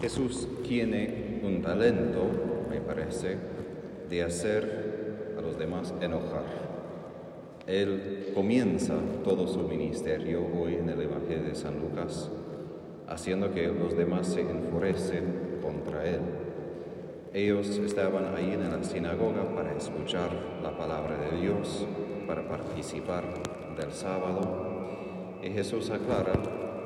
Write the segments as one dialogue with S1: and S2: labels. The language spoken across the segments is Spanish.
S1: Jesús tiene un talento, me parece, de hacer a los demás enojar. Él comienza todo su ministerio hoy en el Evangelio de San Lucas haciendo que los demás se enfurecen contra él. Ellos estaban ahí en la sinagoga para escuchar la palabra de Dios, para participar del sábado, y Jesús aclara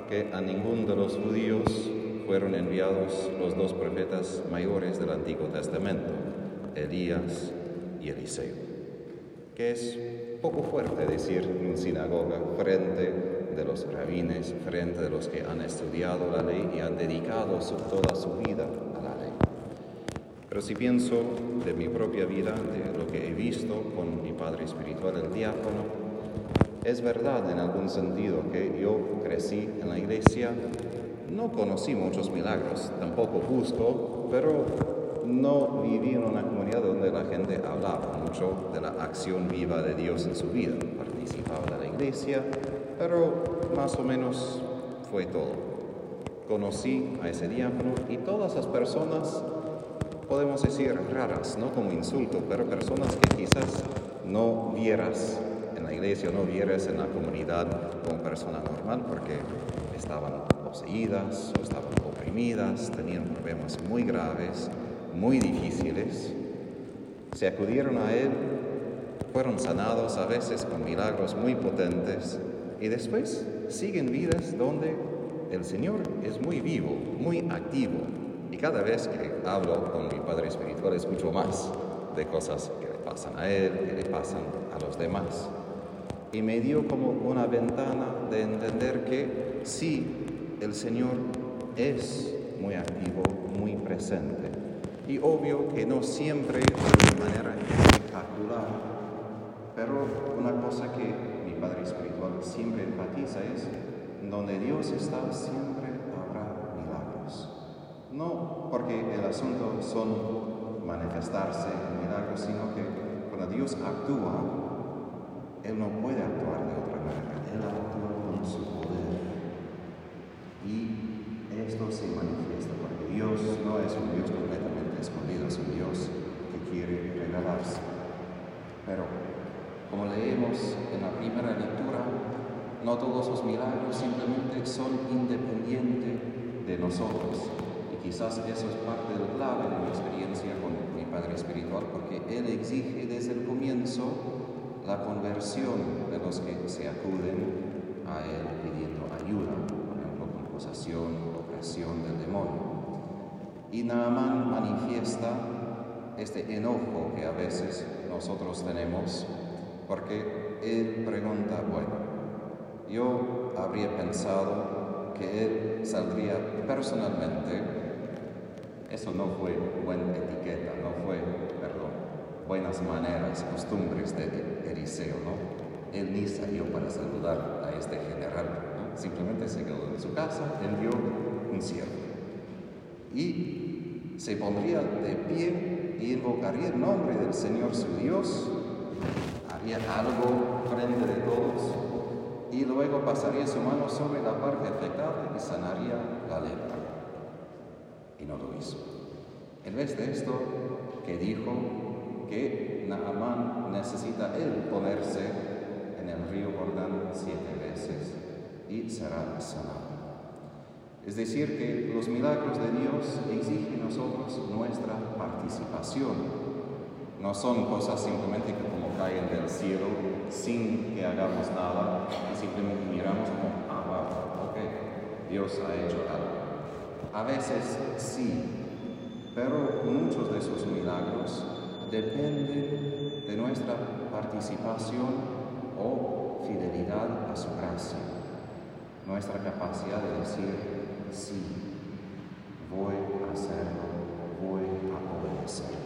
S1: que a ninguno de los judíos fueron enviados los dos profetas mayores del Antiguo Testamento, Elías y Eliseo, que es poco fuerte decir en una sinagoga frente de los rabines, frente de los que han estudiado la ley y han dedicado toda su vida a la ley. Pero si pienso de mi propia vida, de lo que he visto con mi padre espiritual, el diácono, es verdad en algún sentido que yo crecí en la iglesia, no conocí muchos milagros, tampoco busco, pero no viví en una comunidad donde la gente hablaba mucho de la acción viva de Dios en su vida. Participaba de la iglesia, pero más o menos fue todo. Conocí a ese diácono y todas las personas, podemos decir raras, no como insulto, pero personas que quizás no vieras en la iglesia, no vieras en la comunidad como persona normal porque estaban poseídas o estaban oprimidas, tenían problemas muy graves, muy difíciles. Se acudieron a él, fueron sanados a veces con milagros muy potentes y después siguen vidas donde el Señor es muy vivo, muy activo. Y cada vez que hablo con mi Padre Espiritual escucho más de cosas que le pasan a Él, que le pasan a los demás. Y me dio como una ventana de entender que sí, el Señor es muy activo, muy presente. Y obvio que no siempre de manera espectacular, pero una cosa que Padre Espiritual siempre enfatiza es, donde Dios está siempre habrá milagros. No porque el asunto son manifestarse en milagros, sino que cuando Dios actúa, Él no puede actuar de otra manera, Él actúa con su poder. Y esto se manifiesta porque Dios no es un Dios completamente escondido, es un Dios que quiere regalarse. Pero como leemos en la primera lectura, no todos los milagros simplemente son independientes de nosotros. Y quizás eso es parte del clave de mi experiencia con mi Padre Espiritual, porque Él exige desde el comienzo la conversión de los que se acuden a Él pidiendo ayuda, por ejemplo, con posación, opresión del demonio. Y Naaman manifiesta este enojo que a veces nosotros tenemos porque él pregunta, bueno, yo habría pensado que él saldría personalmente, eso no fue buena etiqueta, no fue, perdón, buenas maneras, costumbres de Eliseo, ¿no? Él ni salió para saludar a este general, simplemente se quedó en su casa, envió un siervo. Y se pondría de pie y invocaría el nombre del Señor su Dios algo frente de todos y luego pasaría su mano sobre la parte afectada y sanaría la lepra. Y no lo hizo. En vez de esto, que dijo que Naamán necesita él ponerse en el río Jordán siete veces y será sanado. Es decir, que los milagros de Dios exigen a nosotros nuestra participación. No son cosas simplemente que caen del cielo sin que hagamos nada y simplemente miramos como, ah, ok, Dios ha hecho algo. A veces sí, pero muchos de esos milagros dependen de nuestra participación o fidelidad a su gracia, nuestra capacidad de decir sí, voy a hacerlo, voy a obedecer.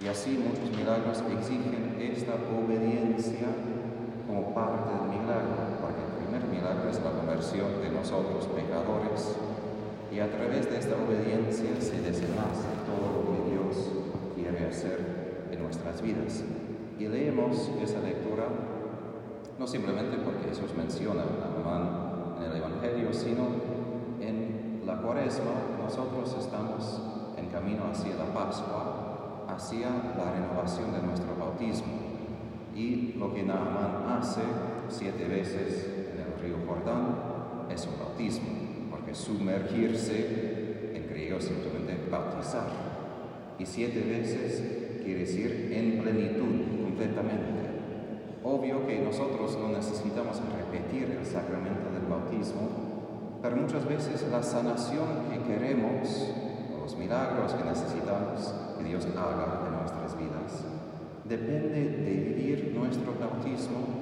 S1: Y así muchos milagros exigen esta obediencia como parte del milagro, porque el primer milagro es la conversión de nosotros pecadores y a través de esta obediencia se desenlaza todo lo que Dios quiere hacer en nuestras vidas. Y leemos esa lectura no simplemente porque Jesús menciona a Amán en el Evangelio, sino la cuaresma nosotros estamos en camino hacia la Pascua, hacia la renovación de nuestro bautismo. Y lo que Naaman hace siete veces en el río Jordán es un bautismo, porque sumergirse en griego simplemente bautizar. Y siete veces quiere decir en plenitud, completamente. Obvio que nosotros no necesitamos repetir el sacramento del bautismo, pero muchas veces la sanación que queremos, los milagros que necesitamos que Dios haga en nuestras vidas, depende de vivir nuestro bautismo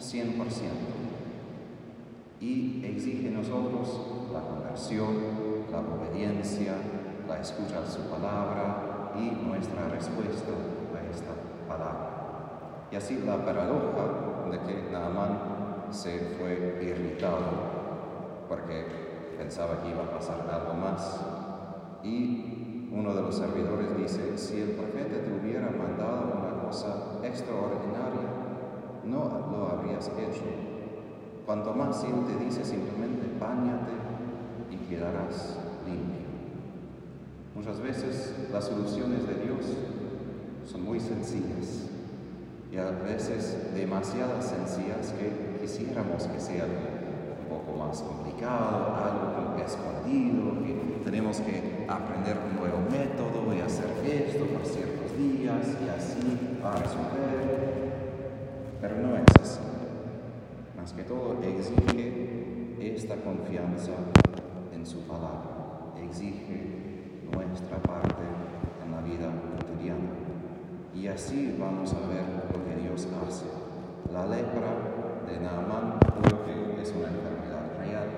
S1: 100% y exige en nosotros la conversión, la obediencia, la escucha de su palabra y nuestra respuesta a esta palabra. Y así la paradoja de que Naaman se fue irritado pensaba que iba a pasar algo más. Y uno de los servidores dice, si el profeta te hubiera mandado una cosa extraordinaria, no lo habrías hecho. Cuanto más él te dice simplemente, bañate y quedarás limpio. Muchas veces las soluciones de Dios son muy sencillas y a veces demasiado sencillas que quisiéramos que sean poco más complicado, algo escondido, que tenemos que aprender un nuevo método y hacer esto por ciertos días y así va a resolver. Pero no es así. Más que todo exige esta confianza en su palabra, exige nuestra parte en la vida cotidiana. Y así vamos a ver lo que Dios hace. La lepra de Naaman creo que es una enfermedad real,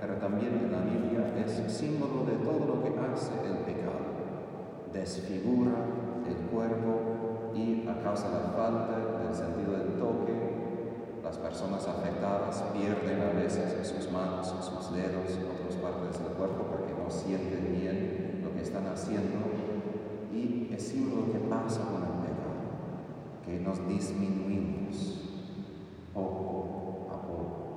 S1: pero también en la Biblia es símbolo de todo lo que hace el pecado. Desfigura el cuerpo y a causa de la falta del sentido del toque, las personas afectadas pierden a veces sus manos, sus dedos, otras partes del cuerpo porque no sienten bien lo que están haciendo y es símbolo que pasa con el que nos disminuimos poco a poco.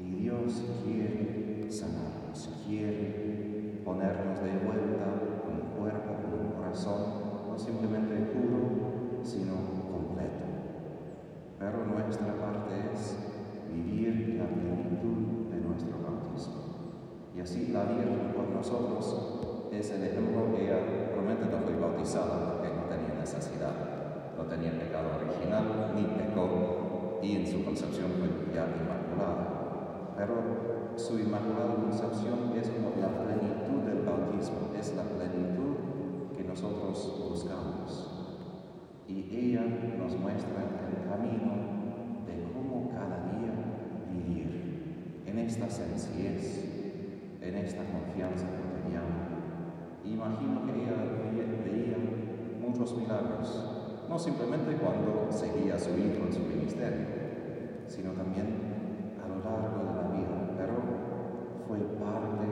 S1: Y Dios quiere sanarnos, quiere ponernos de vuelta con un cuerpo, con un corazón, no simplemente puro, sino completo. Pero nuestra parte es vivir la plenitud de nuestro bautismo. Y así la Virgen por nosotros es el ejemplo que ella promete no fue bautizada porque no tenía necesidad no tenía pecado original ni pecó y en su concepción fue ya inmaculada. Pero su inmaculada concepción es como la plenitud del bautismo, es la plenitud que nosotros buscamos. Y ella nos muestra el camino de cómo cada día vivir en esta sencillez, en esta confianza cotidiana. Imagino que ella veía muchos milagros no simplemente cuando seguía a su hijo en su ministerio, sino también I'm fine.